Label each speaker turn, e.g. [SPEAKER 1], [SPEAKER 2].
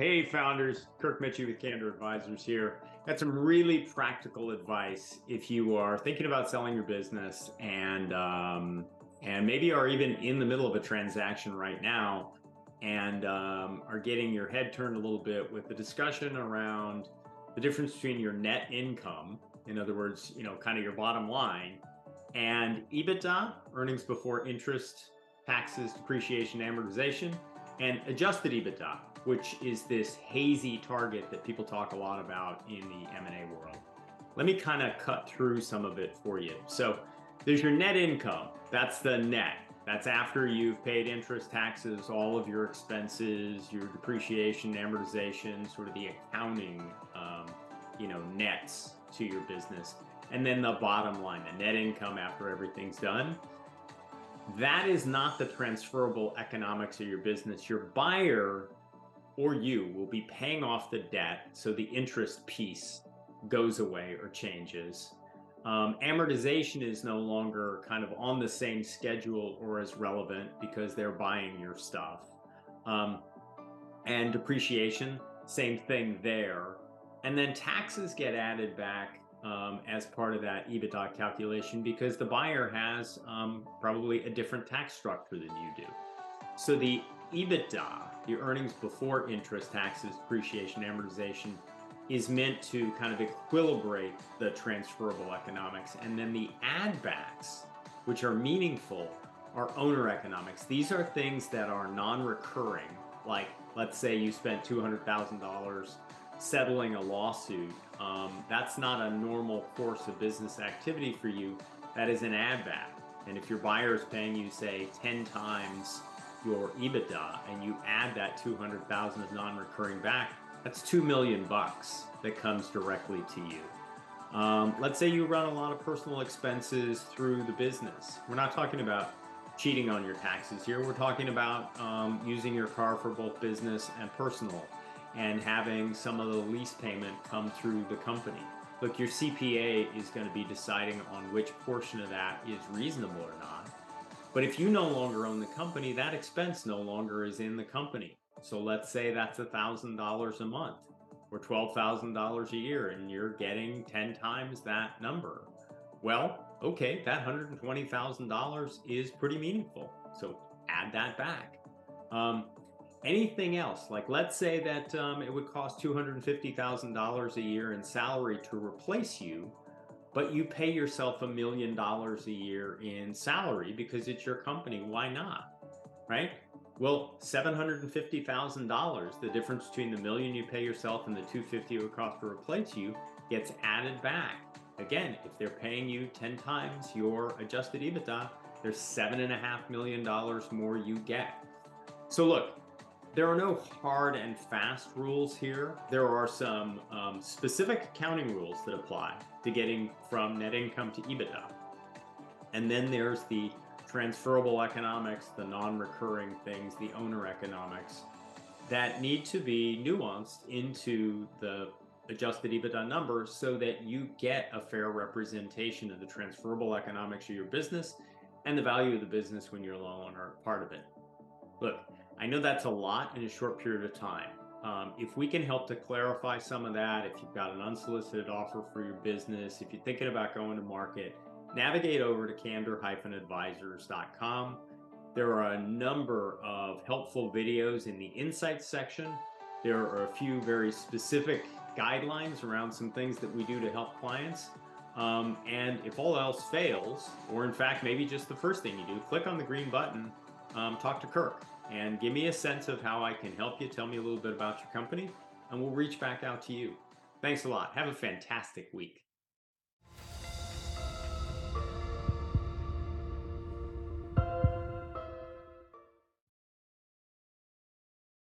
[SPEAKER 1] Hey, founders, Kirk Mitchie with Candor Advisors here. Got some really practical advice if you are thinking about selling your business and um, and maybe are even in the middle of a transaction right now and um, are getting your head turned a little bit with the discussion around the difference between your net income, in other words, you know, kind of your bottom line, and EBITDA, earnings before interest, taxes, depreciation, amortization, and adjusted EBITDA, which is this hazy target that people talk a lot about in the M&A world. Let me kind of cut through some of it for you. So there's your net income. That's the net. That's after you've paid interest, taxes, all of your expenses, your depreciation, amortization, sort of the accounting, um, you know, nets to your business. And then the bottom line, the net income after everything's done. That is not the transferable economics of your business. Your buyer or you will be paying off the debt so the interest piece goes away or changes. Um, amortization is no longer kind of on the same schedule or as relevant because they're buying your stuff. Um, and depreciation, same thing there. And then taxes get added back um, as part of that EBITDA calculation because the buyer has um, probably a different tax structure than you do. So the EBITDA, the earnings before interest, taxes, depreciation, amortization, is meant to kind of equilibrate the transferable economics. And then the add backs, which are meaningful, are owner economics. These are things that are non recurring. Like, let's say you spent $200,000 settling a lawsuit. Um, that's not a normal course of business activity for you. That is an add back. And if your buyer is paying you, say, 10 times your EBITDA and you add that 200,000 of non-recurring back, that's 2 million bucks that comes directly to you. Um, let's say you run a lot of personal expenses through the business. We're not talking about cheating on your taxes here. We're talking about um, using your car for both business and personal and having some of the lease payment come through the company. Look, your CPA is going to be deciding on which portion of that is reasonable or not. But if you no longer own the company, that expense no longer is in the company. So let's say that's $1,000 a month or $12,000 a year, and you're getting 10 times that number. Well, okay, that $120,000 is pretty meaningful. So add that back. Um, anything else, like let's say that um, it would cost $250,000 a year in salary to replace you but you pay yourself a million dollars a year in salary because it's your company. Why not? Right? Well, $750,000, the difference between the million you pay yourself and the 250 it would cost to replace you, gets added back. Again, if they're paying you 10 times your adjusted EBITDA, there's $7.5 million more you get. So, look, there are no hard and fast rules here. There are some um, specific accounting rules that apply to getting from net income to EBITDA. And then there's the transferable economics, the non recurring things, the owner economics that need to be nuanced into the adjusted EBITDA number so that you get a fair representation of the transferable economics of your business and the value of the business when you're a loan or part of it. Look, I know that's a lot in a short period of time. Um, if we can help to clarify some of that, if you've got an unsolicited offer for your business, if you're thinking about going to market, navigate over to candor-advisors.com. There are a number of helpful videos in the insights section. There are a few very specific guidelines around some things that we do to help clients. Um, and if all else fails, or in fact, maybe just the first thing you do, click on the green button, um, talk to Kirk and give me a sense of how I can help you. Tell me a little bit about your company, and we'll reach back out to you. Thanks a lot. Have a fantastic week.